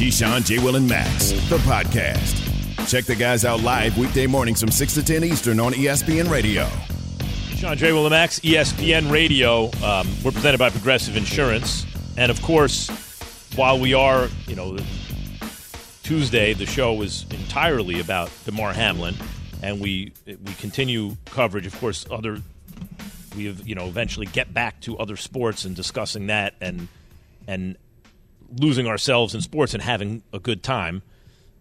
Keyshawn, J. Will, and Max, the podcast. Check the guys out live weekday mornings from 6 to 10 Eastern on ESPN Radio. Sean J. Will, and Max, ESPN Radio. Um, we're presented by Progressive Insurance. And of course, while we are, you know, Tuesday, the show was entirely about Damar Hamlin. And we we continue coverage. Of course, other we have, you know, eventually get back to other sports and discussing that and and losing ourselves in sports and having a good time.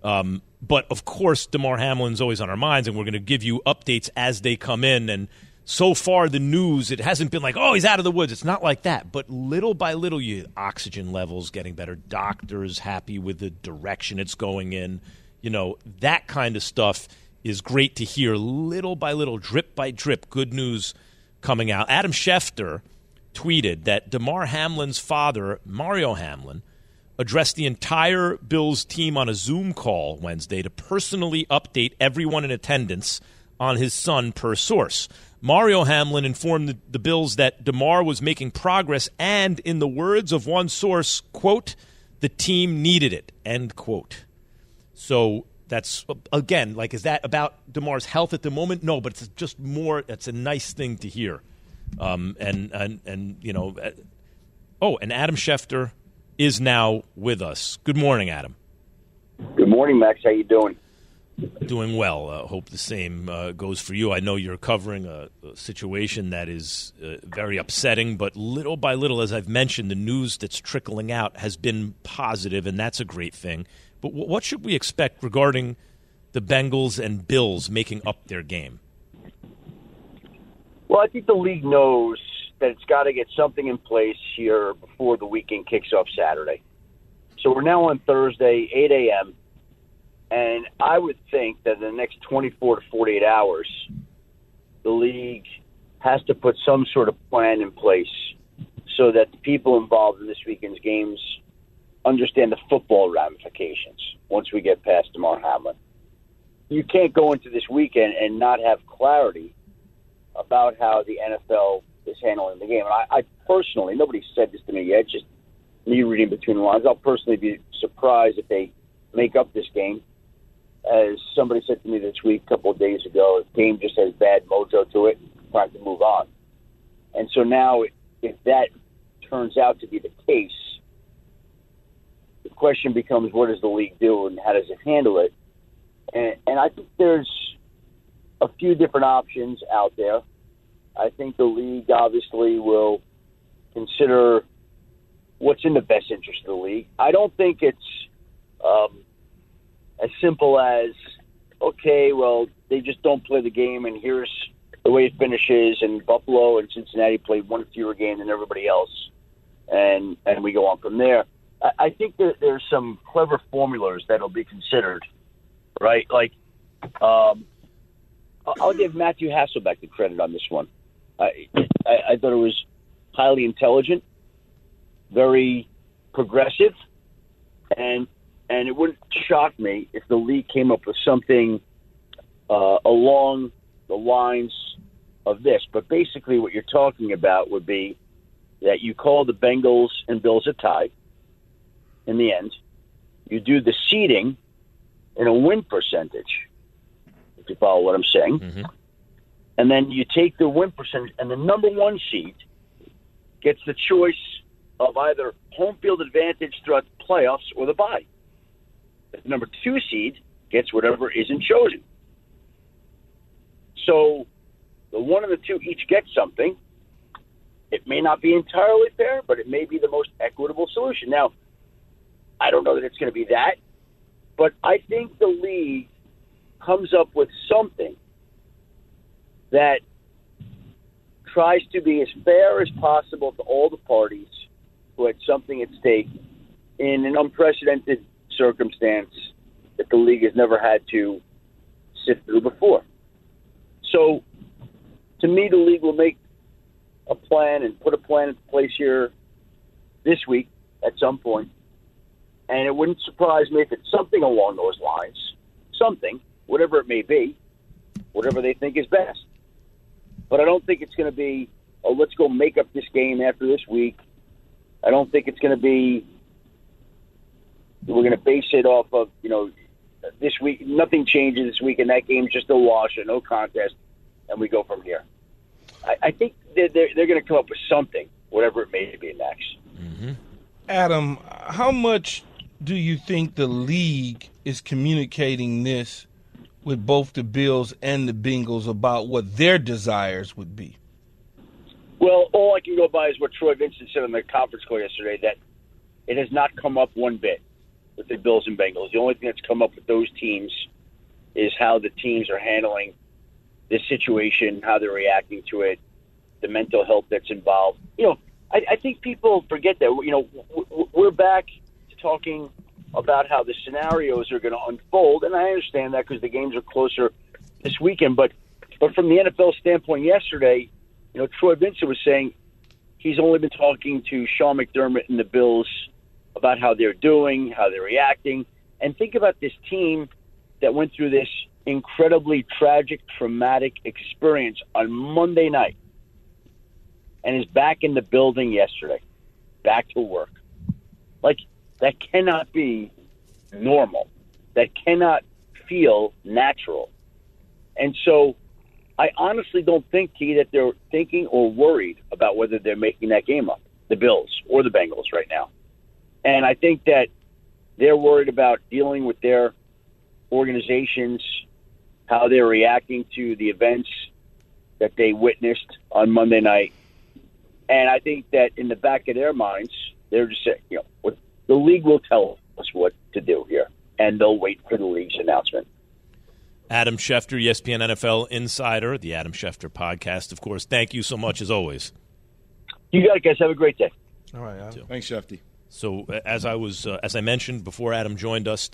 Um, but of course, Damar Hamlin's always on our minds, and we're going to give you updates as they come in. And so far, the news it hasn't been like, oh, he's out of the woods. It's not like that. But little by little, you oxygen levels getting better, doctors happy with the direction it's going in. You know that kind of stuff is great to hear. Little by little, drip by drip, good news coming out. Adam Schefter tweeted that Damar Hamlin's father, Mario Hamlin, addressed the entire Bills team on a Zoom call Wednesday to personally update everyone in attendance on his son per source. Mario Hamlin informed the, the, Bills that Damar was making progress and, in the words of one source, quote, the team needed it, end quote. So that's, again, like, is that about Damar's health at the moment? No, but it's just more, it's a nice thing to hear. Um, and, and, and, you know, uh, oh, and Adam Schefter is now with us. Good morning, Adam. Good morning, Max. How you doing? Doing well. Uh, hope the same uh, goes for you. I know you're covering a, a situation that is uh, very upsetting, but little by little, as I've mentioned, the news that's trickling out has been positive, and that's a great thing. But w- what should we expect regarding the Bengals and Bills making up their game? Well, I think the league knows that it's got to get something in place here before the weekend kicks off Saturday. So we're now on Thursday, 8 a.m., and I would think that in the next 24 to 48 hours, the league has to put some sort of plan in place so that the people involved in this weekend's games understand the football ramifications once we get past Damar Hamlin. You can't go into this weekend and not have clarity about how the NFL is handling the game. And I, I personally, nobody said this to me yet, just me reading between the lines. I'll personally be surprised if they make up this game. As somebody said to me this week, a couple of days ago, the game just has bad mojo to it. Time to move on. And so now, if that turns out to be the case, the question becomes, what does the league do and how does it handle it? And, and I think there's a few different options out there. I think the league obviously will consider what's in the best interest of the league. I don't think it's um, as simple as okay, well they just don't play the game, and here's the way it finishes. And Buffalo and Cincinnati played one fewer game than everybody else, and and we go on from there. I, I think that there's some clever formulas that'll be considered, right? Like, um, I'll give Matthew Hasselbeck the credit on this one. I, I, I thought it was highly intelligent, very progressive, and and it wouldn't shock me if the league came up with something uh, along the lines of this. But basically, what you're talking about would be that you call the Bengals and Bills a tie in the end. You do the seeding in a win percentage, if you follow what I'm saying. Mm-hmm and then you take the win percentage, and the number one seed gets the choice of either home field advantage throughout the playoffs or the bye. The number two seed gets whatever isn't chosen. So the one and the two each get something. It may not be entirely fair, but it may be the most equitable solution. Now, I don't know that it's going to be that, but I think the league comes up with something that tries to be as fair as possible to all the parties who had something at stake in an unprecedented circumstance that the league has never had to sift through before. So, to me, the league will make a plan and put a plan in place here this week at some point. And it wouldn't surprise me if it's something along those lines, something, whatever it may be, whatever they think is best. But I don't think it's going to be, oh, let's go make up this game after this week. I don't think it's going to be, we're going to base it off of, you know, this week, nothing changes this week, and that game's just a wash, a no contest, and we go from here. I, I think they're, they're, they're going to come up with something, whatever it may be next. Mm-hmm. Adam, how much do you think the league is communicating this with both the Bills and the Bengals about what their desires would be? Well, all I can go by is what Troy Vincent said on the conference call yesterday that it has not come up one bit with the Bills and Bengals. The only thing that's come up with those teams is how the teams are handling this situation, how they're reacting to it, the mental health that's involved. You know, I, I think people forget that. You know, we're back to talking about how the scenarios are going to unfold, and I understand that because the games are closer this weekend. But but from the NFL standpoint, yesterday, you know, Troy Vincent was saying he's only been talking to Sean McDermott and the Bills about how they're doing, how they're reacting, and think about this team that went through this incredibly tragic, traumatic experience on Monday night and is back in the building yesterday, back to work. Like, that cannot be normal. That cannot feel natural. And so I honestly don't think, Key, that they're thinking or worried about whether they're making that game up, the Bills or the Bengals right now. And I think that they're worried about dealing with their organizations, how they're reacting to the events that they witnessed on Monday night. And I think that in the back of their minds, they're just saying, you know, the league will tell us what to do here, and they'll wait for the league's announcement. Adam Schefter, ESPN NFL Insider, the Adam Schefter podcast, of course. Thank you so much, as always. You got it, guys. Have a great day. All right. Adam. Thanks, Schefty. So, as I was, uh, as I mentioned before, Adam joined us.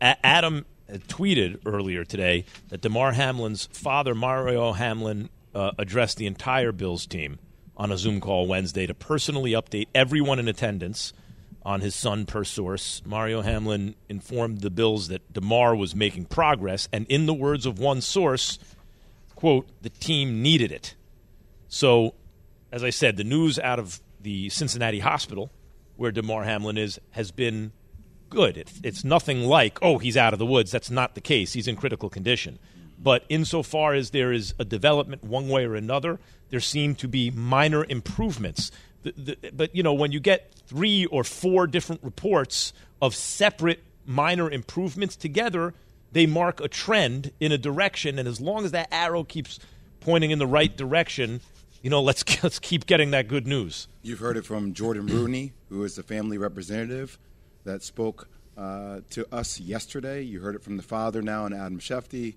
A- Adam tweeted earlier today that Damar Hamlin's father, Mario Hamlin, uh, addressed the entire Bills team on a Zoom call Wednesday to personally update everyone in attendance on his son per source. Mario Hamlin informed the Bills that Damar was making progress, and in the words of one source, quote, the team needed it. So, as I said, the news out of the Cincinnati hospital where Damar Hamlin is has been good. It, it's nothing like, oh, he's out of the woods. That's not the case. He's in critical condition. But insofar as there is a development one way or another, there seem to be minor improvements. The, but, you know, when you get three or four different reports of separate minor improvements together, they mark a trend in a direction. And as long as that arrow keeps pointing in the right direction, you know, let's let's keep getting that good news. You've heard it from Jordon Rooney, who is the family representative that spoke uh, to us yesterday. You heard it from the father now, and Adam Schefty.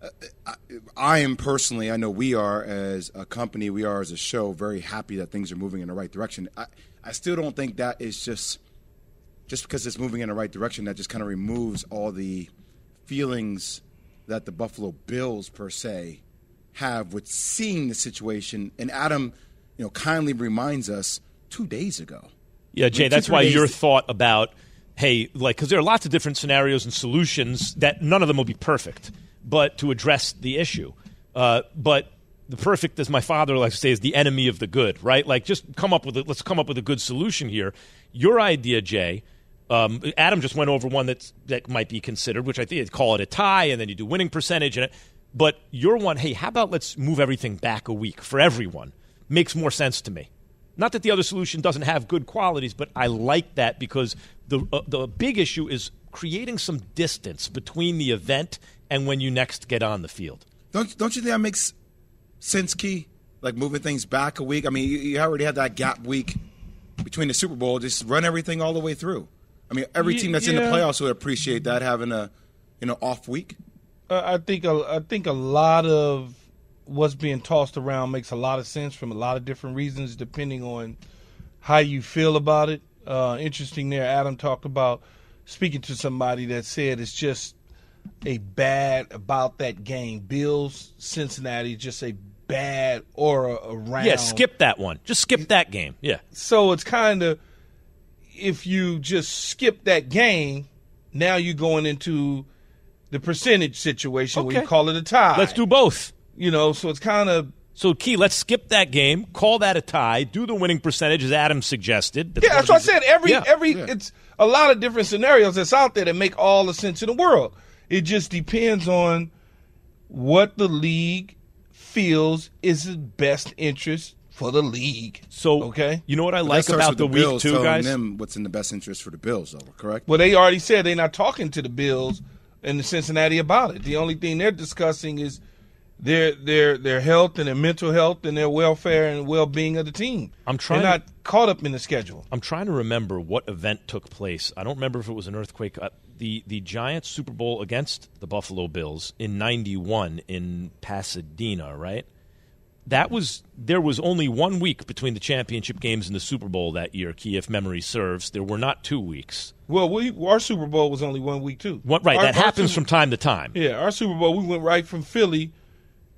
Uh, I, am personally, I know we are as a company, we are as a show, very happy that things are moving in the right direction. I, I still don't think that is just just because it's moving in the right direction. That just kind of removes all the feelings that the Buffalo Bills per se have with seeing the situation. And Adam, you know, kindly reminds us two days ago. Yeah, Jay, that's why your thought about hey, like because there are lots of different scenarios and solutions that none of them will be perfect, but to address the issue. Uh, but the perfect, as my father likes to say, is the enemy of the good, right? Like just come up with a, let's come up with a good solution here. Your idea, Jay. Um, Adam just went over one that's, that might be considered, which I think call it a tie, and then you do winning percentage. And it, but your one, hey, how about let's move everything back a week for everyone? Makes more sense to me. Not that the other solution doesn't have good qualities, but I like that because the uh, the big issue is creating some distance between the event and when you next get on the field. Don't don't you think that makes sense, Key? Like moving things back a week. I mean, you, you already had that gap week between the Super Bowl. Just run everything all the way through. I mean, every team that's yeah. in the playoffs would appreciate that having a you know off week. Uh, I think a, I think a lot of what's being tossed around makes a lot of sense from a lot of different reasons, depending on how you feel about it. Uh, interesting there, Adam talked about speaking to somebody that said it's just a bad about that game. Bills Cincinnati just a bad aura around. Yeah, skip that one. Just skip that game. Yeah. So it's kind of if you just skip that game, now you're going into the percentage situation where you call it a tie. Let's do both. You know, so it's kind of So, Key, let's skip that game, call that a tie, do the winning percentage as Adam suggested. yeah. That's what I said. Every Yeah. every it's a lot of different scenarios that's out there that make all the sense in the world. It just depends on what the league feels is the best interest for the league. So, Okay. you know what I But like about with the, week, Bills too, telling guys? them what's in the best interest for the Bills, though, correct? Well, they already said they're not talking to the Bills and the Cincinnati about it. The only thing they're discussing is their their their health and their mental health and their welfare and well being of the team. I'm trying They're to- not caught up in the schedule. I'm trying to remember what event took place. I don't remember if it was an earthquake. The the Giants Super Bowl against the Buffalo Bills in '91 in Pasadena, right? That was there was only one week between the championship games and the Super Bowl that year. Key, if memory serves, there were not two weeks. Well, we our Super Bowl was only one week too. What, right, Our- that our happens Super- from time to time. Yeah, our Super Bowl we went right from Philly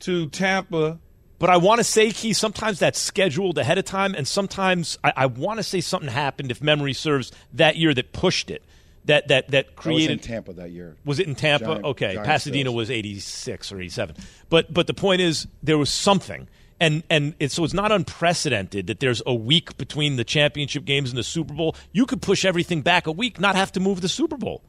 to Tampa. But I want to say, Key, sometimes that's scheduled ahead of time, and sometimes I, I want to say something happened, if memory serves, that year that pushed it, that that that I was in created. Tampa that year. Was it in Tampa? Giant- okay, Giants Pasadena Bills. was eighty six or eighty seven. But but the point is, there was something, and and it's, so it's not unprecedented that there's a week between the championship games and the Super Bowl. You could push everything back a week, not have to move the Super Bowl.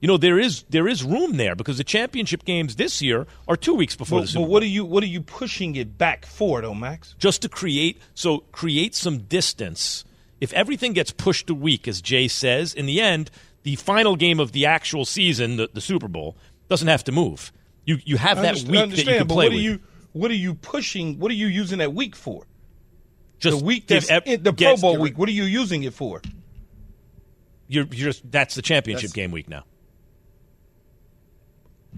You know there is there is room there because the championship games this year are two weeks before the But, Super but Bowl. what are you what are you pushing it back for though, Max? just to create so create some distance. If everything gets pushed a week, as Jay says, in the end, the final game of the actual season, the, the Super Bowl, doesn't have to move. You you have that week that you can but play what are you what are you pushing? What are you using that week for? just the week that's ev- the Pro Bowl week. What are you using it for? You're, you're just that's the championship That's- game week now.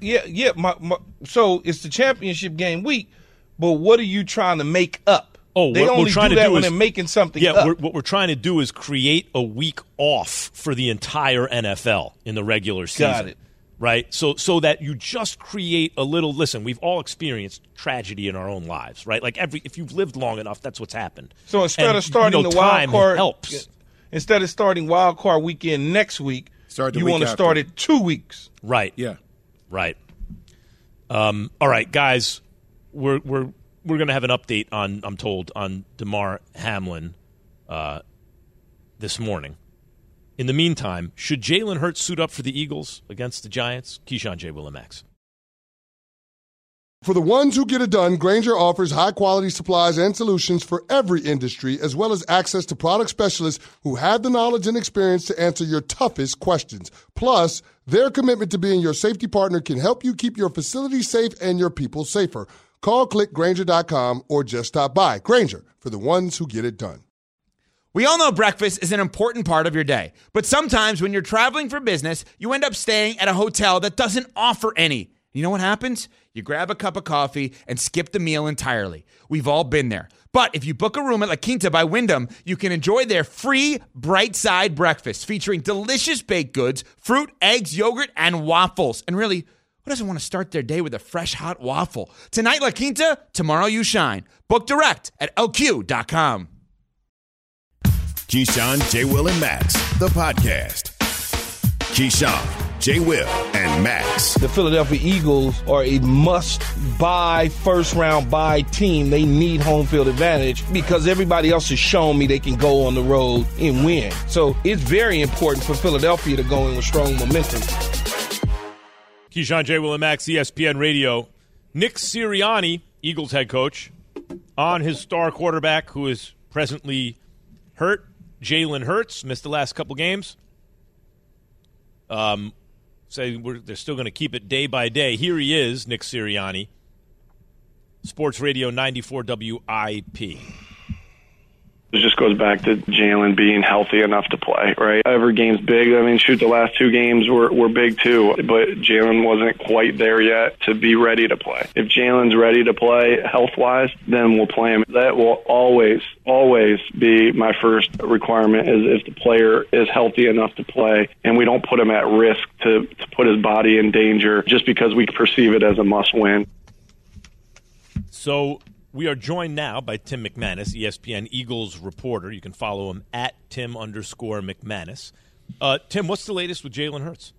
Yeah, yeah. My, my, so it's the championship game week, but what are you trying to make up? Oh, they what we're only trying do to that do when is- they're making something Yeah, up. we're, what we're trying to do is create a week off for the entire NFL in the regular season. Got it. Right, so so that you just create a little. Listen, we've all experienced tragedy in our own lives, right? Like every, if you've lived long enough, that's what's happened. so instead And, of starting you know, the wild card, helps. instead of starting wild card weekend next week, Start the you week want to start it two weeks. Right. Yeah. Right. Um, all right, guys, we're we're we're going to have an update on I'm told on Damar Hamlin uh, this morning. In the meantime, should Jalen Hurts suit up for the Eagles against the Giants? Keyshawn J. Willimax. For the ones who get it done, Grainger offers high quality supplies and solutions for every industry, as well as access to product specialists who have the knowledge and experience to answer your toughest questions. Plus, their commitment to being your safety partner can help you keep your facility safe and your people safer. Call clickgrainger.com or just stop by. Grainger for the ones who get it done. We all know breakfast is an important part of your day, but sometimes when you're traveling for business, you end up staying at a hotel that doesn't offer any. You know what happens? You grab a cup of coffee and skip the meal entirely. We've all been there. But if you book a room at La Quinta by Wyndham, you can enjoy their free bright side breakfast featuring delicious baked goods, fruit, eggs, yogurt, and waffles. And really, who doesn't want to start their day with a fresh hot waffle? Tonight, La Quinta, tomorrow, you shine. Book direct at lq.com. Keyshawn, J. Will, and Max, the podcast. Keyshawn, J. Will, and Max. The Philadelphia Eagles are a must buy first round buy team. They need home field advantage because everybody else has shown me they can go on the road and win. So it's very important for Philadelphia to go in with strong momentum. Keyshawn J. Willimax, ESPN Radio. Nick Sirianni, Eagles head coach, on his star quarterback who is presently hurt. Jalen Hurts missed the last couple games. Um, say we're, they're still going to keep it day by day. Here he is, Nick Sirianni, Sports Radio 94 WIP. It just goes back to Jalen being healthy enough to play, right? Every game's big. I mean, shoot, the last two games were, were big too, but Jalen wasn't quite there yet to be ready to play. If Jalen's ready to play health wise, then we'll play him. That will always, always be my first requirement is if the player is healthy enough to play and we don't put him at risk to, to put his body in danger just because we perceive it as a must win. So we are joined now by Tim McManus, ESPN Eagles reporter. You can follow him at Tim underscore McManus. Uh, Tim, what's the latest with Jalen Hurts?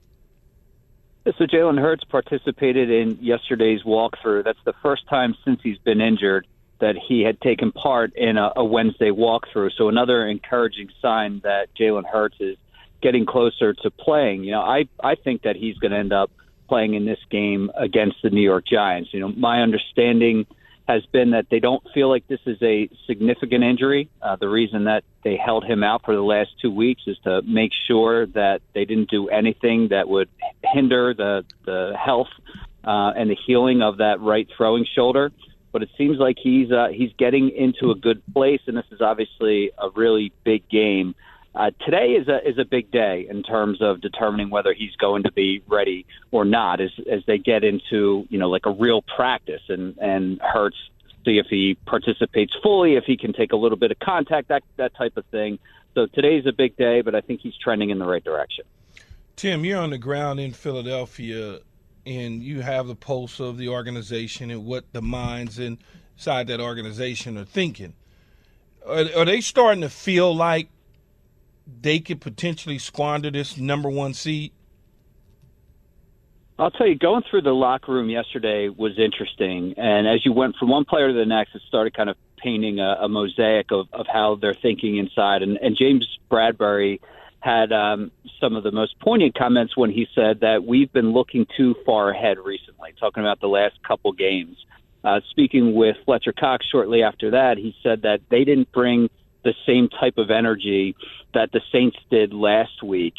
So Jalen Hurts participated in yesterday's walkthrough. That's the first time since he's been injured that he had taken part in a, a Wednesday walkthrough. So another encouraging sign that Jalen Hurts is getting closer to playing. You know, I I think that he's going to end up playing in this game against the New York Giants. You know, my understanding has been that they don't feel like this is a significant injury. Uh, the reason that they held him out for the last two weeks is to make sure that they didn't do anything that would hinder the the health uh, and the healing of that right throwing shoulder. But it seems like he's uh, he's getting into a good place, and this is obviously a really big game. Uh, today is a is a big day in terms of determining whether he's going to be ready or not as as they get into you know like a real practice and and Hurts see if he participates fully, if he can take a little bit of contact, that that type of thing. So today's a big day, but I think he's trending in the right direction. Tim, you're on the ground in Philadelphia, and you have the pulse of the organization and what the minds inside that organization are thinking. Are, are they starting to feel like they could potentially squander this number one seed? I'll tell you, going through the locker room yesterday was interesting. And as you went from one player to the next, it started kind of painting a, a mosaic of, of how they're thinking inside. And, and James Bradberry had um, some of the most poignant comments when he said that we've been looking too far ahead recently, talking about the last couple games. Uh, speaking with Fletcher Cox shortly after that, he said that they didn't bring the same type of energy that the Saints did last week.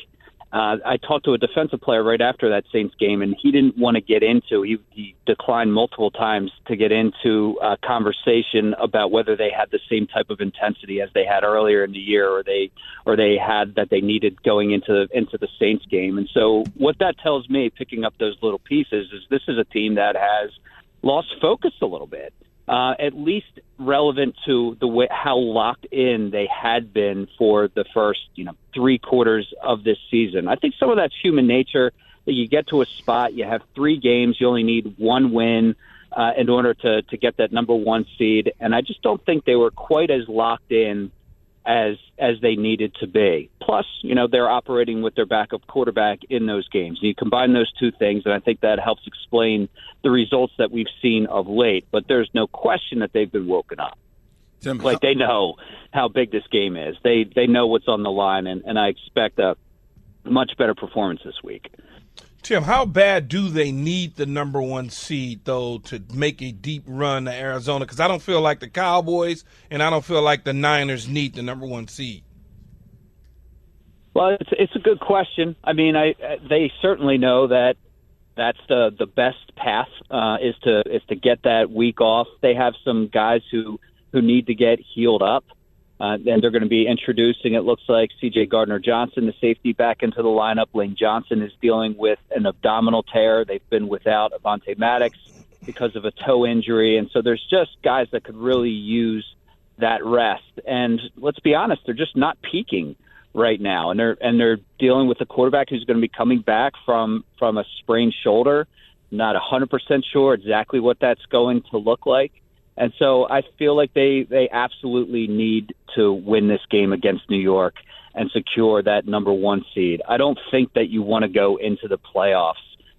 Uh, I talked to a defensive player right after that Saints game, and he didn't want to get into. He, he declined multiple times to get into a conversation about whether they had the same type of intensity as they had earlier in the year, or they or they had that they needed going into into the Saints game. And so, what that tells me, picking up those little pieces, is this is a team that has lost focus a little bit uh, at least relevant to the way how locked in they had been for the first you know three quarters of this season. I think some of that's human nature. That you get to a spot, you have three games, you only need one win uh, in order to to get that number one seed, and I just don't think they were quite as locked in as as they needed to be. Plus, you know, they're operating with their backup quarterback in those games. You combine those two things, and I think that helps explain the results that we've seen of late. But there's no question that they've been woken up. Tim, like they know how big this game is. They they know what's on the line, and, and I expect a much better performance this week. Tim, how bad do they need the number one seed though to make a deep run to Arizona? Because I don't feel like the Cowboys and I don't feel like the Niners need the number one seed. Well, it's it's a good question. I mean, I they certainly know that that's the the best path uh, is to is to get that week off. They have some guys who who need to get healed up. Uh, and they're going to be introducing, it looks like, C.J. Gardner Johnson, the safety, back into the lineup. Lane Johnson is dealing with an abdominal tear. They've been without Avonte Maddox because of a toe injury. And so there's just guys that could really use that rest. And let's be honest, they're just not peaking right now. And they're, and they're dealing with a quarterback who's going to be coming back from, from a sprained shoulder. Not 100% sure exactly what that's going to look like. And so I feel like they, they absolutely need to win this game against New York and secure that number one seed. I don't think that you want to go into the playoffs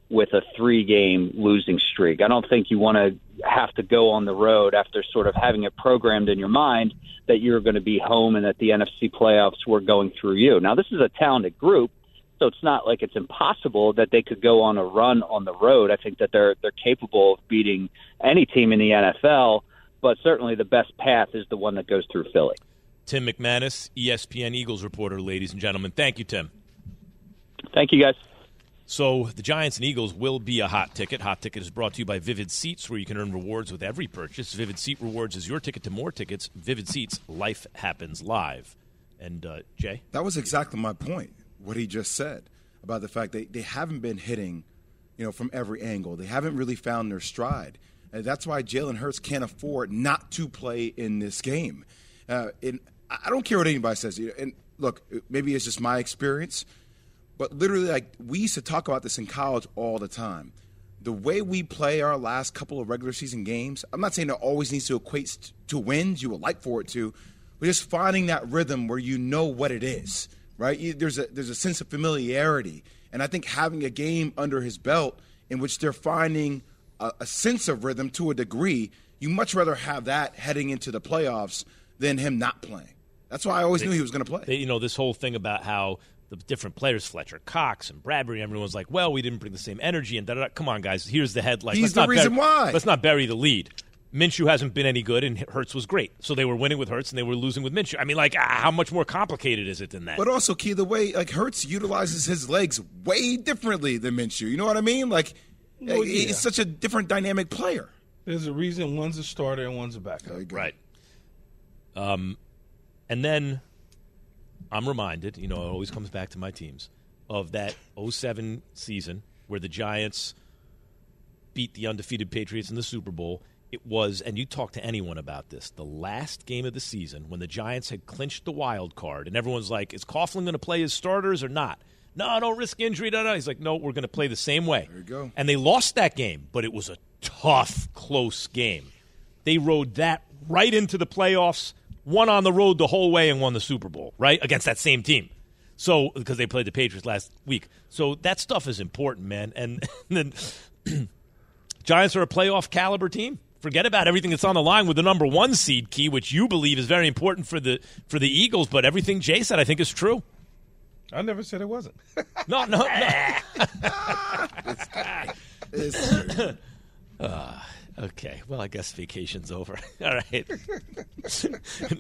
with a three game losing streak. I don't think you want to have to go on the road after sort of having it programmed in your mind that you're going to be home and that the NFC playoffs were going through you. Now, this is a talented group. So it's not like it's impossible that they could go on a run on the road. I think that they're they're capable of beating any team in the NFL, but certainly the best path is the one that goes through Philly. Tim McManus, ESPN Eagles reporter, ladies and gentlemen. Thank you, Tim. Thank you, guys. So the Giants and Eagles will be a hot ticket. Hot ticket is brought to you by Vivid Seats, where you can earn rewards with every purchase. Vivid Seat Rewards is your ticket to more tickets. Vivid Seats, life happens live. And uh, Jay, That was exactly my point. What he just said about the fact that they haven't been hitting, you know, from every angle. They haven't really found their stride. And that's why Jalen Hurts can't afford not to play in this game. Uh, and I don't care what anybody says. And look, maybe it's just my experience, but literally, like we used to talk about this in college all the time. The way we play our last couple of regular season games, I'm not saying it always needs to equate to wins. You would like for it to, but just finding that rhythm where you know what it is, right? You, there's a there's a sense of familiarity, and I think having a game under his belt in which they're finding a, a sense of rhythm to a degree, you much rather have that heading into the playoffs than him not playing. That's why I always They- knew he was going to play. they, you know, this whole thing about how the different players, Fletcher Cox and Bradberry, everyone's like, well, we didn't bring the same energy and da da da. Come on, guys, here's the headline. He's Let's the reason bury, why. Let's not bury the lead. Minshew hasn't been any good, and Hurts was great. So they were winning with Hurts, and they were losing with Minshew. I mean, like, ah, how much more complicated is it than that? But also, Key, the way like Hurts utilizes his legs way differently than Minshew. You know what I mean? Like, Well, he- yeah. he's such a different dynamic player. There's a reason one's a starter and one's a backup. Right. Um, and then I'm reminded, you know, it always comes back to my teams, of that 07 season where the Giants beat the undefeated Patriots in the Super Bowl. It was, and you talk to anyone about this, the last game of the season when the Giants had clinched the wild card, and everyone's like, is Coughlin going to play his starters or not? No, don't risk injury. No, no. He's like, no, we're going to play the same way. There you go. And they lost that game, but it was a tough, close game. They rode that right into the playoffs, won on the road the whole way, and won the Super Bowl, right? Against that same team. So, because they played the Patriots last week. So that stuff is important, man. And then Giants are a playoff caliber team. Forget about everything that's on the line with the number one seed key, which you believe is very important for the for the Eagles. But everything Jay said, I think, is true. I never said it wasn't. No, no, no. Ah, okay. Well, I guess vacation's over. All right.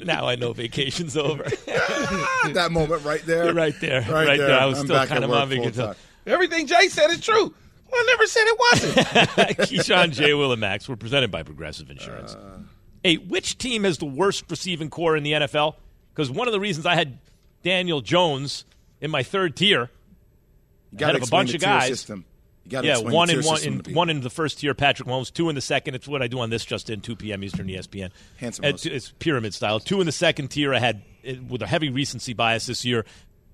now I know vacation's over. that moment right there. Right there. Right Right, there. there. I was I'm still kind of on vacation. Everything Jay said is true. I never said it wasn't. Keyshawn, J. Will, and Max were presented by Progressive Insurance. hey, which team has the worst receiving corps in the NFL? Because one of the reasons I had Daniel Jones in my third tier, You of a bunch of guys. System. Yeah, one in one in one in the first tier, Patrick Mahomes. Two in the second. It's what I do on this just in 2 p.m. Eastern ESPN. Handsome Uh, It's pyramid style. Two in the second tier. I had uh, with a heavy recency bias this year,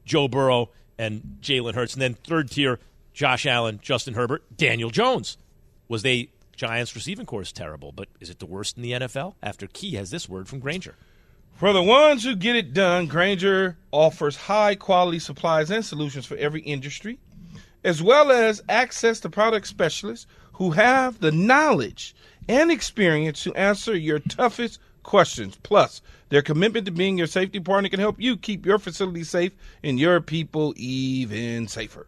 Joe Burrow and Jalen Hurts, and then third tier, Josh Allen, Justin Herbert, Daniel Jones. Was they Giants receiving corps is terrible, but is it the worst in the NFL? After Key has this word from Grainger. For the ones who get it done, Grainger offers high quality supplies and solutions for every industry, as well as access to product specialists who have the knowledge and experience to answer your toughest questions. Plus, their commitment to being your safety partner can help you keep your facility safe and your people even safer.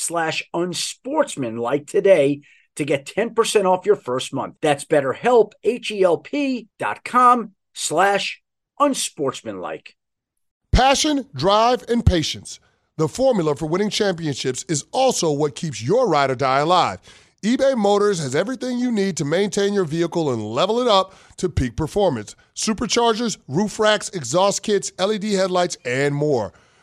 slash unsportsmanlike today to get 10% off your first month. That's betterhelp, H-E-L-P dot com slash unsportsmanlike. Passion, drive, and patience. The formula for winning championships is also what keeps your ride or die alive. eBay Motors has everything you need to maintain your vehicle and level it up to peak performance superchargers, roof racks, exhaust kits, LED headlights, and more.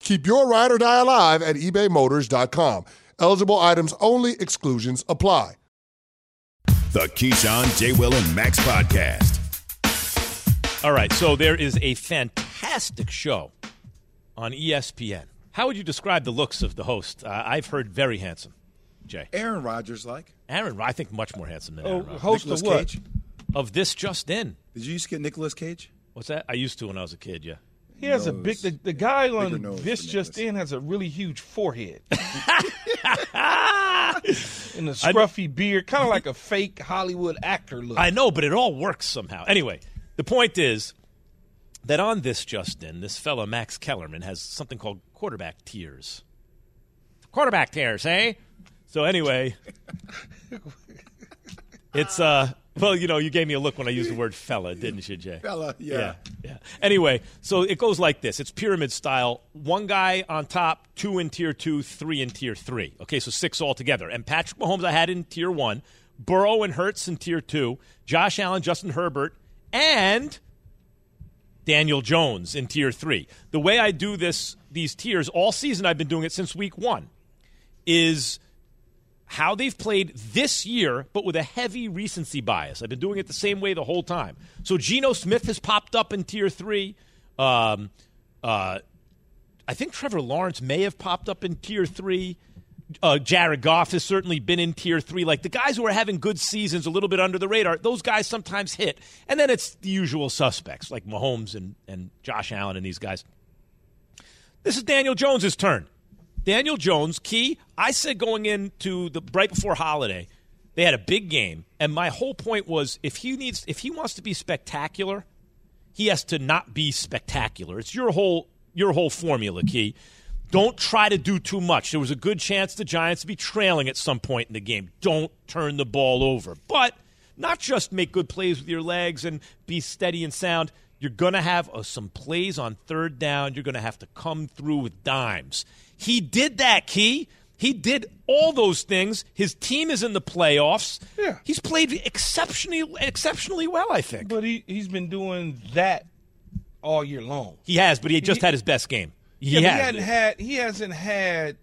Keep your ride or die alive at ebaymotors.com. Eligible items only, exclusions apply. The Keyshawn, J. Will, and Max podcast. All right, so there is a fantastic show on ESPN. How would you describe the looks of the host? Uh, I've heard very handsome. Jay. Aaron Rodgers like. Aaron, I think much more handsome than Oh, Aaron Rodgers. host Nicolas of what? Cage. Of this just in. Did you used to get Nicolas Cage? What's that? I used to when I was a kid, yeah. He has a big. The, the guy Bigger on this for just in has a really huge forehead and a scruffy beard, kind of like a fake Hollywood actor look. I know, but it all works somehow. Anyway, the point is that on this Just In, this fella Max Kellerman has something called quarterback tiers. Quarterback tears, eh? So anyway, it's uh well, you know, you gave me a look when I used the word fella, didn't you, Jay? Fella, yeah. Yeah, yeah. Anyway, so it goes like this. It's pyramid style. One guy on top, two in tier two, three in tier three. Okay, so six altogether. And Patrick Mahomes I had in tier one, Burrow and Hurts in tier two, Josh Allen, Justin Herbert, and Daniel Jones in tier three. The way I do this, these tiers all season, I've been doing it since week one, is how they've played this year, but with a heavy recency bias. I've been doing it the same way the whole time. So Geno Smith has popped up in tier three. Um, uh, I think Trevor Lawrence may have popped up in tier three. Uh, Jared Goff has certainly been in tier three. Like the guys who are having good seasons, a little bit under the radar, those guys sometimes hit. And then it's the usual suspects like Mahomes and, and Josh Allen and these guys. This is Daniel Jones's turn. Daniel Jones, key. I said going into the right before holiday, they had a big game, and my whole point was if he needs, if he wants to be spectacular, he has to not be spectacular. It's your whole your whole formula, key. Don't try to do too much. There was a good chance the Giants be trailing at some point in the game. Don't turn the ball over, but not just make good plays with your legs and be steady and sound. You're going to have uh, some plays on third down. You're going to have to come through with dimes. He did that, Key. He did all those things. His team is in the playoffs. Yeah. He's played exceptionally exceptionally well, I think. but he he's been doing that all year long. He has, but he just He- had his best game. He yeah, has. he hadn't had he hasn't had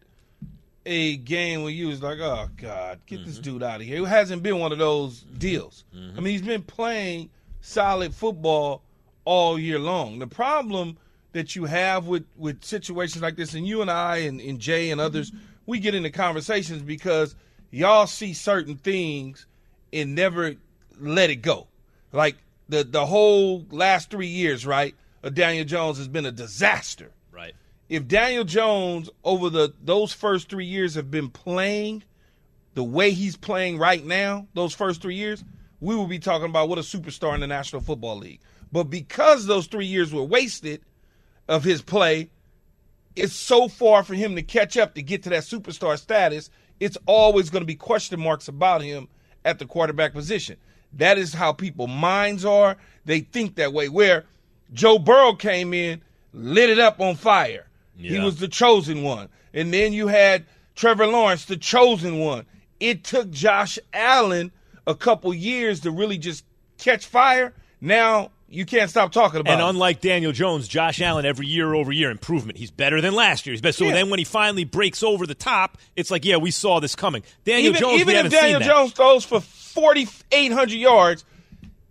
a game where you was like, oh God, get Mm-hmm. this dude out of here. It hasn't been one of those deals. I mean, he's been playing solid football all year long. The problem that you have with with situations like this, and you and I and, and Jay and others, we get into conversations because y'all see certain things and never let it go. Like the the whole last three years, right? Of Daniel Jones has been a disaster right. if Daniel Jones over the those first three years have been playing the way he's playing right now, those first three years, we will be talking about what a superstar in the National Football League. But because those three years were wasted of his play, it's so far for him to catch up to get to that superstar status. It's always going to be question marks about him at the quarterback position. That is how people minds are. They think that way. Where Joe Burrow came in, lit it up on fire. He was the chosen one. And then you had Trevor Lawrence, the chosen one. It took Josh Allen a couple years to really just catch fire. Now you can't stop talking about And it. unlike Daniel Jones, Josh Allen every year over year improvement. He's better than last year. He's better. So Yeah. then when he finally breaks over the top, it's like, yeah, we saw this coming. Daniel even, Jones, even if Daniel. Jones throws for 4,800 yards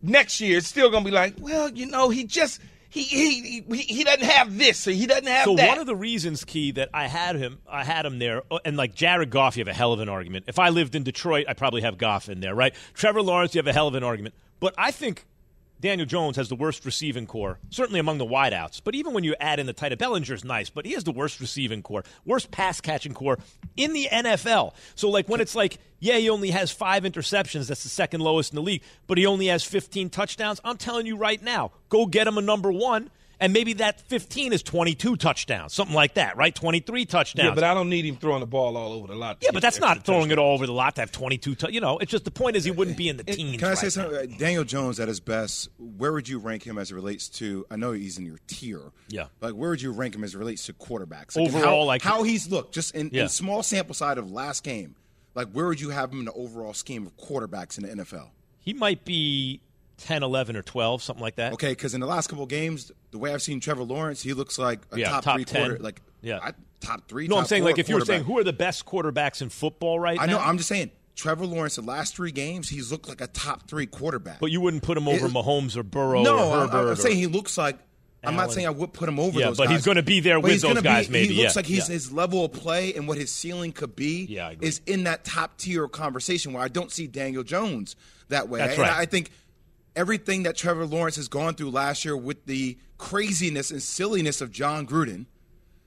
next year, it's still going to be like, well, you know, he just he he he, he doesn't have this or he doesn't have So that. So one of the reasons, Key, that I had him, I had him there, uh, and like Jared Goff, you have a hell of an argument. If I lived in Detroit, I probably have Goff in there, right? Trevor Lawrence, you have a hell of an argument. But I think Daniel Jones has the worst receiving corps, certainly among the wideouts. But even when you add in the tight end, Bellinger's nice, but he has the worst receiving corps, worst pass catching corps in the NFL. So like when it's like, yeah, he only has five interceptions, that's the second lowest in the league, but he only has 15 touchdowns. I'm telling you right now, go get him a number one. And maybe that 15 is 22 touchdowns, something like that, right? 23 touchdowns. Yeah, but I don't need him throwing the ball all over the lot. Yeah, but that's not throwing it all over the lot to have 22. T- you know, it's just the point is he wouldn't be in the teens. Can I say right something? Uh, Daniel Jones at his best, where would you rank him as it relates to? I know he's in your tier. Yeah. Like, where would you rank him as it relates to quarterbacks? Overall, how, like- how he's looked, just in, Yeah. in small sample side of last game. Like, where would you have him in the overall scheme of quarterbacks in the NFL? He might be 10, 11, or 12, something like that. Okay, because in the last couple of games, the way I've seen Trevor Lawrence, he looks like a Yeah, top, top three 10. quarter, like Yeah. I, top three. No, I'm saying like if you were saying who are the best quarterbacks in football right I now. I know. I'm just saying Trevor Lawrence. The last three games, he's looked like a top three quarterback. but you wouldn't put him over It- Mahomes or Burrow no, or I'm- I'm, saying he looks like. I'm not saying I would put him over Yeah, those but guys. he's gonna be there But with those guys, Be, maybe, He looks yeah, like he's yeah. his level of play and what his ceiling could be Yeah, is in that top tier conversation where I don't see Daniel Jones that way. That's right. I think everything that Trevor Lawrence has gone through last year with the craziness and silliness of Jon Gruden,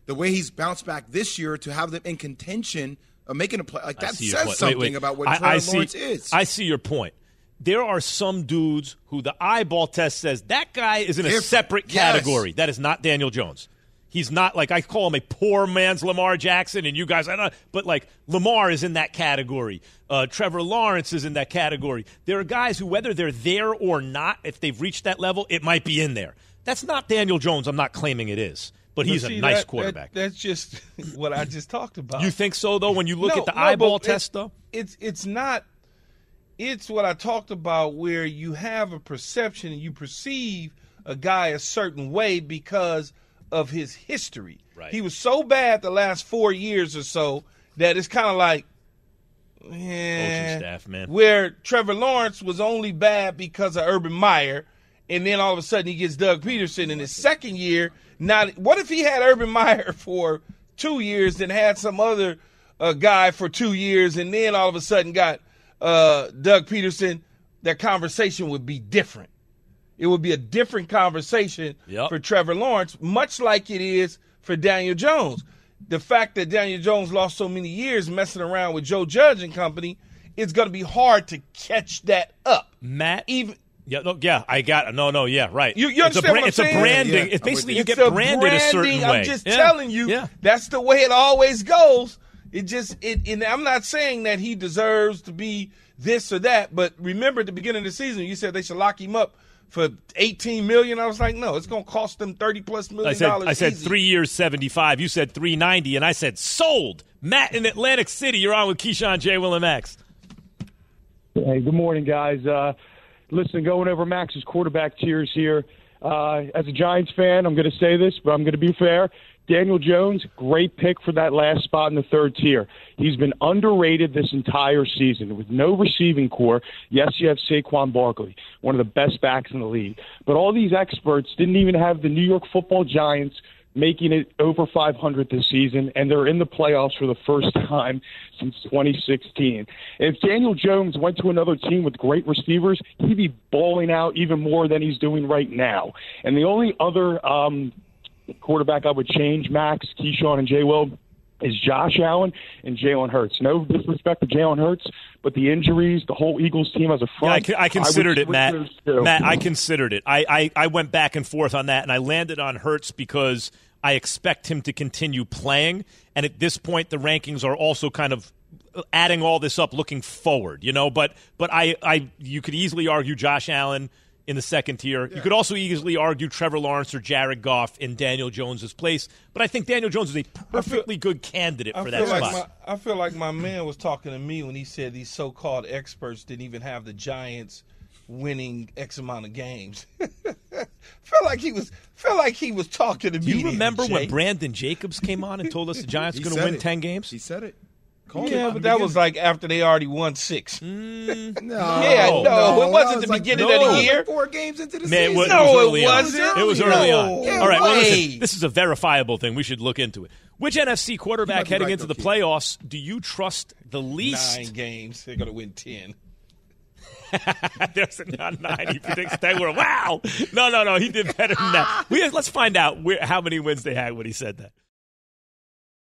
the way he's bounced back this year to have them in contention of making a play, like that says something Wait, wait. about what I- Trevor I see- Lawrence is. I see your point. There are some dudes who the eyeball test says that guy is in a Different. separate Yes. category. That is not Daniel Jones. He's not like I call him a poor man's Lamar Jackson, and you guys, I don't. But like Lamar is in that category. Uh, Trevor Lawrence is in that category. There are guys who, whether they're there or not, if they've reached that level, it might be in there. That's not Daniel Jones. I'm not claiming it is, but he's see, a nice that- that- quarterback. that's just what I just talked about. you think so though? When you look No, at the no, eyeball test, though. it's it's not. It's what I talked about, where you have a perception and you perceive a guy a certain way because of his history. Right. He was so bad the last four years or so that it's kind of like, eh, staff, man. Where Trevor Lawrence was only bad because of Urban Meyer, and then all of a sudden he gets Doug Pederson in his second year. Now, what if he had Urban Meyer for two years, then had some other uh, guy for two years, and then all of a sudden got uh, Doug Pederson? That conversation would be different. It would be a different conversation Yep. for Trevor Lawrence, much like it is for Daniel Jones. The fact that Daniel Jones lost so many years messing around with Joe Judge and company, it's going to be hard to catch that up. Matt, Even Yeah, no, yeah, I got it. No, no, yeah, right. You- you it's a understand what I'm It's a branding. Yeah, it's basically you. you it's get a branded a certain branding. way. I'm just Yeah. telling you, Yeah. that's the way it always goes. It just it. And I'm not saying that he deserves to be this or that, but remember at the beginning of the season, you said they should lock him up for 18 million. I was like, no, it's going to cost them 30 plus million I said dollars. I said easy. three years seventy five. You said three ninety, and I said sold. Matt in Atlantic City. You're on with Keyshawn J. Will and Max. Hey, good morning, guys. Uh, listen, going over Max's quarterback tiers here. Uh, as a Giants fan, I'm going to say this, but I'm going to be fair. Daniel Jones, great pick for that last spot in the third tier. He's been underrated this entire season with no receiving corps. Yes, you have Saquon Barkley, one of the best backs in the league. But all these experts didn't even have the New York football Giants making it over 500 this season, and they're in the playoffs for the first time since 2016. If Daniel Jones went to another team with great receivers, he'd be balling out even more than he's doing right now. And the only other um, quarterback I would change, Max, Keyshawn, and Jay Will, is Josh Allen and Jalen Hurts. No disrespect to Jalen Hurts, but the injuries, the whole Eagles team as a Yeah, I, front. I considered would it, Matt. Matt, I considered it. I, I, I went back and forth on that, and I landed on Hurts because I expect him to continue playing. And at this point, the rankings are also kind of adding all this up, looking forward. You know, but but I, I you could easily argue Josh Allen in the second tier. You could also easily argue Trevor Lawrence or Jared Goff in Daniel Jones's place. But I think Daniel Jones is a perfectly good candidate I for feel that like spot. my I feel like my man was talking to me when he said these so-called experts didn't even have the Giants winning X amount of games. felt like he was feel like he was talking to Do me. you remember Jay. when Brandon Jacobs came on and told us the Giants He are going to win it. ten games? He said it. Called Yeah, but the that was like after they already won six. Mm, No, Yeah, no, no, it wasn't that the like- beginning no, of the year. like four games into the Man, it season. was, No, it was it early on. wasn't. It was No. early on. Yeah, All right, well, listen, this is a verifiable thing. We should look into it. Which NFC quarterback heading right, into the playoffs do you trust the least? Nine games, they're gonna win ten. There's a nine. He predicts they were. Wow. No, no, no. He did better than that. We, let's find out where, how many wins they had when he said that.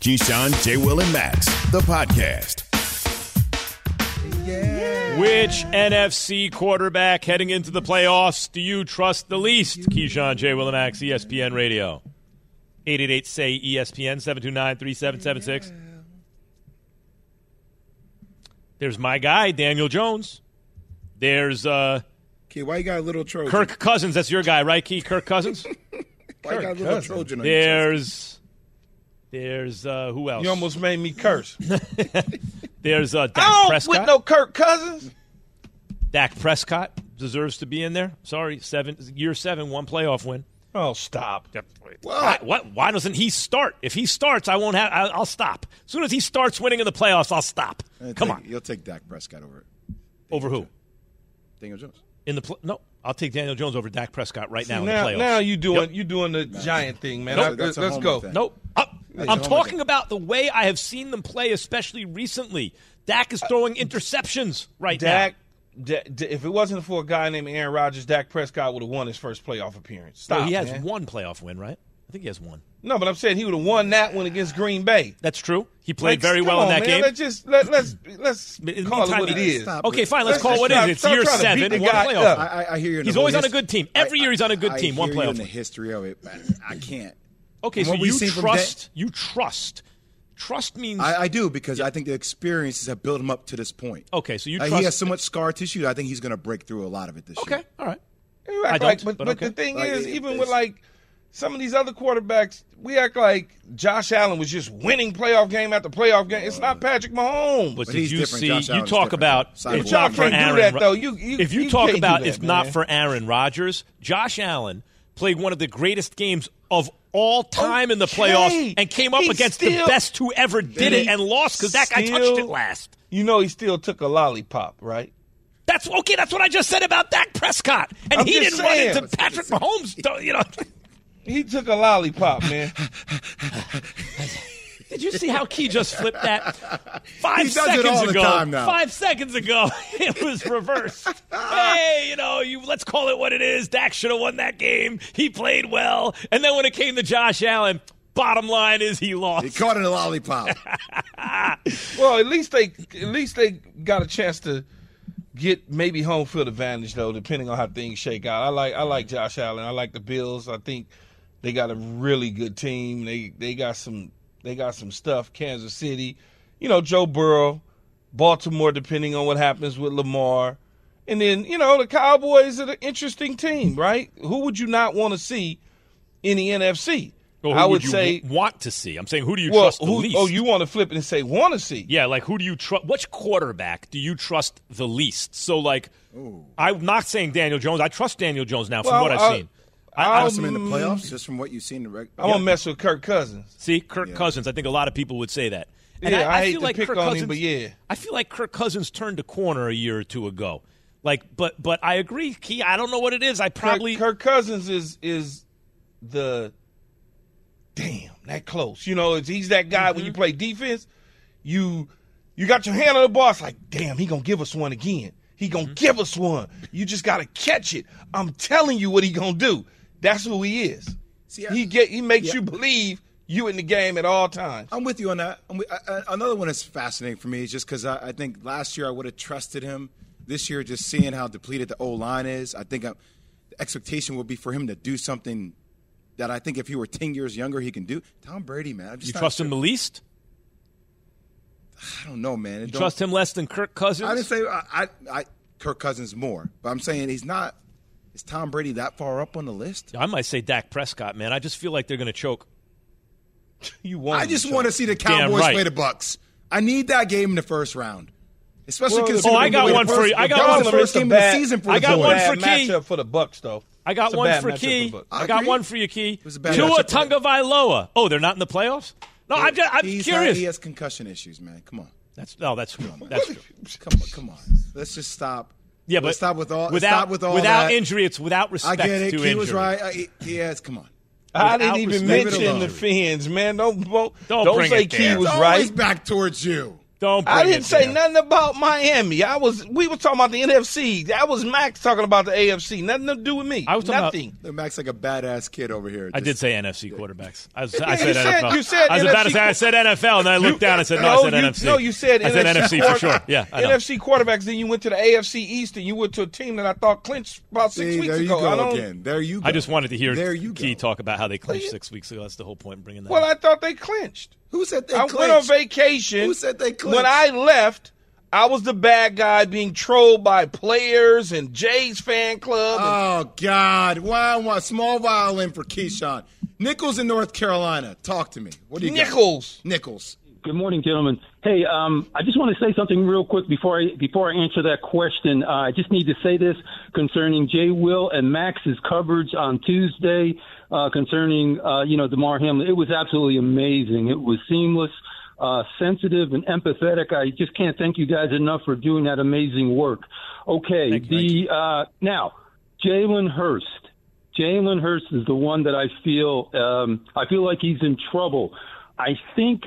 Keyshawn, J. Will, and Max, the podcast. Which NFC quarterback heading into the playoffs do you trust the least? Keyshawn J. Will and Max, ESPN Radio. 888 say ESPN 729 3776. There's my guy, Daniel Jones. There's uh Key, why you got a little Trojan? Kirk Cousins. That's your guy, right, Key? Kirk Cousins? Why you got a little Trojan on your? There's there's uh who else? You almost made me curse. There's uh Dak I don't Prescott. with no Kirk Cousins. Dak Prescott deserves to be in there. Sorry, seven year seven, one playoff win. Oh, stop. Why, what? Why doesn't he start? If he starts, I won't have. I, I'll stop. As soon as he starts winning in the playoffs, I'll stop. Uh, Come take- on, You'll take Dak Prescott over it. over who? Daniel Jones. In the pl- no, I'll take Daniel Jones over Dak Prescott right now in now, the playoffs. now you doing Yep. you doing the giant thing, man. Nope. Let- That's a let's go. thing. Nope. That's I'm talking about the way I have seen them play, especially recently. Dak is throwing interceptions right Dak, now. Da- Da- if it wasn't for a guy named Aaron Rodgers, Dak Prescott would have won his first playoff appearance. Stop. No, he has man. one playoff win, right? I think he has one. No, but I'm saying he would have won that one against Green Bay. That's true. He played Like, very well on, in that man. game. Let's just let, let's let's In call meantime, what it he- is. Stop. Okay, fine. Let's Let's call it what it stop- is. It's stop year trying to beat seven, the one guy playoff. I, I, I hear you. in He's always whole on a good team. Every I- year he's on a good I team, one hear you playoff in the history of it, but I can't. Okay, so you seen from trust. You trust. Trust means. I, I do because I think the experiences have built him up to this point. okay, so you Uh, trust. he has so much scar tissue. I think he's going to break through a lot of it this Okay, year. Okay, all right. You I don't, like, but, but but okay. the thing Like, is, it- even it's- with like some of these other quarterbacks, we act like Josh Allen was just winning playoff game after playoff game. It's not Patrick Mahomes. But, But did he's you different. see? Josh you talk about if Y'all not for can't do Aaron. that, though. You- you- if you, you talk about that, if not for Aaron Rodgers, Josh Allen played one of the greatest games of all time in the playoffs and came up He against the best who ever did it and lost because that guy touched it last. You know, he still took a lollipop, right? That's okay. That's what I just said about Dak Prescott, and I'm he didn't run saying. into Patrick Mahomes. You know. He took a lollipop, man. Did you see how Key just flipped that? Five He does it seconds all the ago. time now. Five seconds ago, it was reversed. hey, you know, you let's call it what it is. Dak should have won that game. He played well, and then when it came to Josh Allen, bottom line is he lost. He caught in a lollipop. well, at least they at least they got a chance to get maybe home field advantage though, depending on how things shake out. I like I like Josh Allen. I like the Bills. I think they got a really good team. They they got some they got some stuff. Kansas City, you know, Joe Burrow, Baltimore, depending on what happens with Lamar. And then, you know, the Cowboys are an interesting team, right? Who would you not want to see in the NFC? Well, who I would you say want to see. I'm saying who do you well, trust the who- oh, least? Oh, you want to flip it and say want to see? Yeah, like who do you trust? Which quarterback do you trust the least? So, like, I'm not saying Daniel Jones. I trust Daniel Jones now from what I've I- seen. I'll- Trust him in the playoffs, just from what you've seen. in the reg- I'm gonna mess with Kirk Cousins. See, Kirk Cousins. I think a lot of people would say that. And Yeah, I hate feel to like pick Kirk on him, Cousins, but yeah. I feel like Kirk Cousins turned a corner a year or two ago. Like, but but I agree, Key. I don't know what it is. I probably Kirk, Kirk Cousins is is the damn that close. You know, it's- he's that guy Mm-hmm. when you play defense, you You got your hand on the ball. It's like, damn, he gonna give us one again. He gonna give us one. You just gotta catch it. I'm telling you what he gonna do. That's who he is. See, he get he makes Yeah. you believe you in the game at all times. I'm with you on that. I'm with, I, I, another one that's fascinating for me is just because I, I think last year I would have trusted him. This year, just seeing how depleted the O line is, I think i the expectation would be for him to do something that I think if he were 10 years younger, he can do. Tom Brady, man. I'm just You trust sure. him the least? I don't know, man. It You don't- trust him less than Kirk Cousins? I didn't say I, I, I Kirk Cousins more, but I'm saying he's not. Is Tom Brady that far up on the list? I might say Dak Prescott, man. I just feel like they're going to choke. you want? I just want to see the Cowboys right. play the Bucks. I need that game in the first round, especially Well, oh, I got the way one the for you. I got one for first game It's a of the bad- season for I the got one for Key. matchup for the Bucks though. I got one for Key. for. I, I got one for you, Key. was a bad Tua matchup. Tagovailoa. Oh, they're not in the playoffs? No, I'm, just, I'm He's curious. Not, he has concussion issues, man. Come on, That's no, that's true. That's true. come on, come on. Let's just stop. Yeah, but Let's stop with all. let's without stop with all without that. injury, it's without respect. I get it. to He injury. was right. I, he, he has. Come on. I didn't even respect. Leave it mention the alone. fans, man. Don't don't, Don't don't bring say it Key was It's right. always back towards you. Don't. Bring I didn't it say there. nothing about Miami. I was we were talking about the NFC. That was Max talking about the AFC. Nothing to do with me. I was talking about- nothing. Look, Max like a badass kid over here. I did say NFC quarterbacks. I, was, Yeah, I you said said- NFL. you said I was about to say I said NFL, and then I looked down and said no. I said you, NFC. No, you said I said NFC, NFC for sure. Yeah, I know. NFC quarterbacks. Then you went to the AFC East, and you went to a team that I thought clinched about six See, weeks there you ago. I go don't. again. There you go. I just wanted to hear There you Key go. talk about how they clinched six weeks ago. That's the whole point in bringing that. Well, up. I thought they clinched. Who said they I clinched? went on vacation. Who said they clinched? When I left, I was the bad guy being trolled by players and Jay's fan club. and- Oh God! Wow, wow! Small violin for Keyshawn. Nichols in North Carolina. Talk to me. What do you got? Nichols. Nichols. Good morning, gentlemen. Hey, um, I just want to say something real quick before I before I answer that question. Uh, I just need to say this concerning Jay Will and Max's coverage on Tuesday uh, concerning uh, you know Damar Hamlin. It was absolutely amazing. It was seamless, uh, sensitive, and empathetic. I just can't thank you guys enough for doing that amazing work. Okay, the uh, now Jalen Hurts. Jalen Hurts is the one that I feel um, I feel like he's in trouble. I think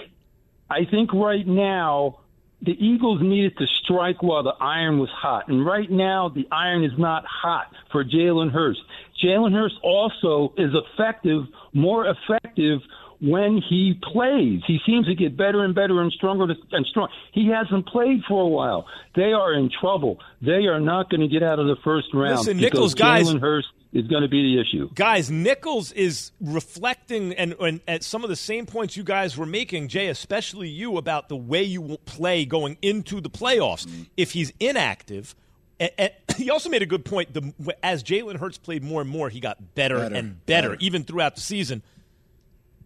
I think right now the Eagles needed to strike while the iron was hot, and right now the iron is not hot for Jalen Hurts. Jalen Hurts also is effective, more effective when he plays. He seems to get better and better and stronger and strong. He hasn't played for a while. They are in trouble. They are not going to get out of the first round. Listen, Nichols, guys- Jalen Hurts is going to be the issue. guys, Nichols is reflecting and, and at some of the same points you guys were making, Jay, especially you, about the way you will play going into the playoffs. Mm-hmm. If he's inactive, and, and he also made a good point. The, as Jalen Hurts played more and more, he got better, Better, and better, better. even throughout the season.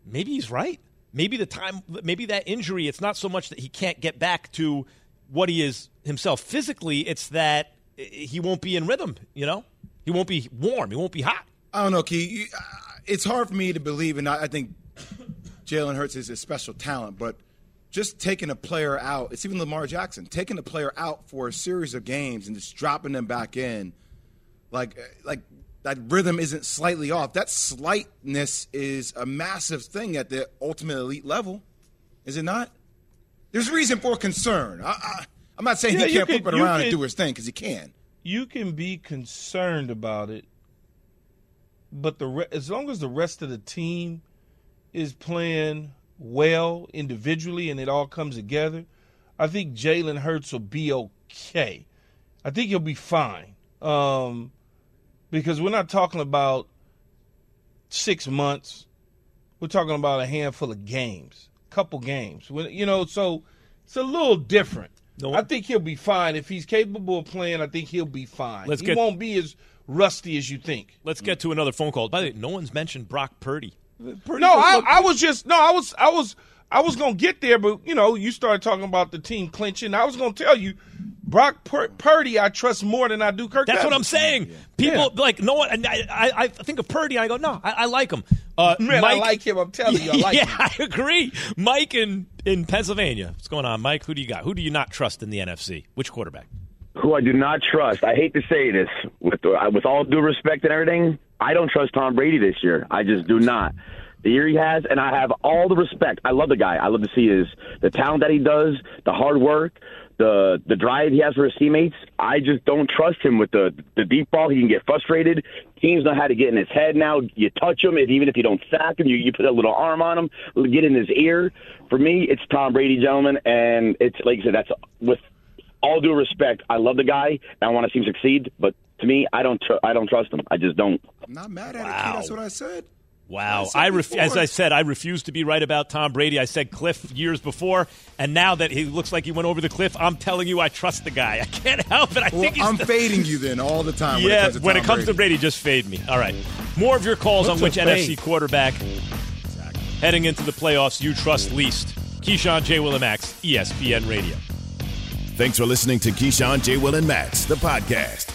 Maybe he's right. Maybe the time, maybe that injury, it's not so much that he can't get back to what he is himself physically. It's that eh, he won't be in rhythm. You know, he won't be warm. He won't be hot. I don't know, Key. You- uh, It's hard for me to believe, and I I think Jalen Hurts is a special talent, but just taking a player out, it's even Lamar Jackson, taking a player out for a series of games and just dropping them back in, like like that rhythm isn't slightly off. That slightness is a massive thing at the ultimate elite level, is it not? There's reason for concern. I, I, I'm not saying Yeah, he can't can- flip it around and do his thing because he can. You can be concerned about it, but the re- as long as the rest of the team is playing well individually and it all comes together, I think Jalen Hurts will be okay. I think he'll be fine um, because we're not talking about six months. We're talking about a handful of games, couple games. When- You know, so it's a little different. I think he'll be fine if he's capable of playing. I think he'll be fine. Let's he get- won't be as rusty as you think. Let's get to another phone call. By the way, no one's mentioned Brock Purdy. Purdy no, I, I was just no, I was I was I was gonna get there, but you know, you started talking about the team clinching. I was gonna tell you, Brock Pur- Purdy, I trust more than I do Kirk. That's what I'm Cousins. saying. People like no one. And I, I, I think of Purdy, I go, no, I, I like him. Uh, Man, Mike, I like him. I'm telling you, I like yeah, him. I agree. Mike in in Pennsylvania. What's going on, Mike? Who do you got? Who do you not trust in the NFC? Which quarterback? who I do not trust. I hate to say this, with uh, with all due respect and everything, I don't trust Tom Brady this year. I just do not, the year he has, and I have all the respect. I love the guy. I love to see his the talent that he does, the hard work, the the drive he has for his teammates. I just don't trust him with the the deep ball. He can get frustrated. Teams know how to get in his head now. You touch him, and even if you don't sack him, you, you put a little arm on him, get in his ear. For me, it's Tom Brady, gentlemen, and it's like I said, that's with all due respect. I love the guy, and I want to see him succeed, but to me, I don't tr- I don't trust him. I just don't. I'm not mad at it, kid. That's what I said. Wow. I I, ref- as I said, I refuse to be right about Tom Brady. I said Cliff years before, and now that he looks like he went over the cliff, I'm telling you, I trust the guy. I can't help it. I Well, think he's I'm the- fading you then all the time. when it yeah, comes to when it Tom comes to Brady. Brady, just fade me. All right. More of your calls What's on which a NFC fade? quarterback heading into the playoffs you trust least. Keyshawn J. Willimax, ESPN Radio. Thanks for listening to Keyshawn, J. Will, and Max, the podcast.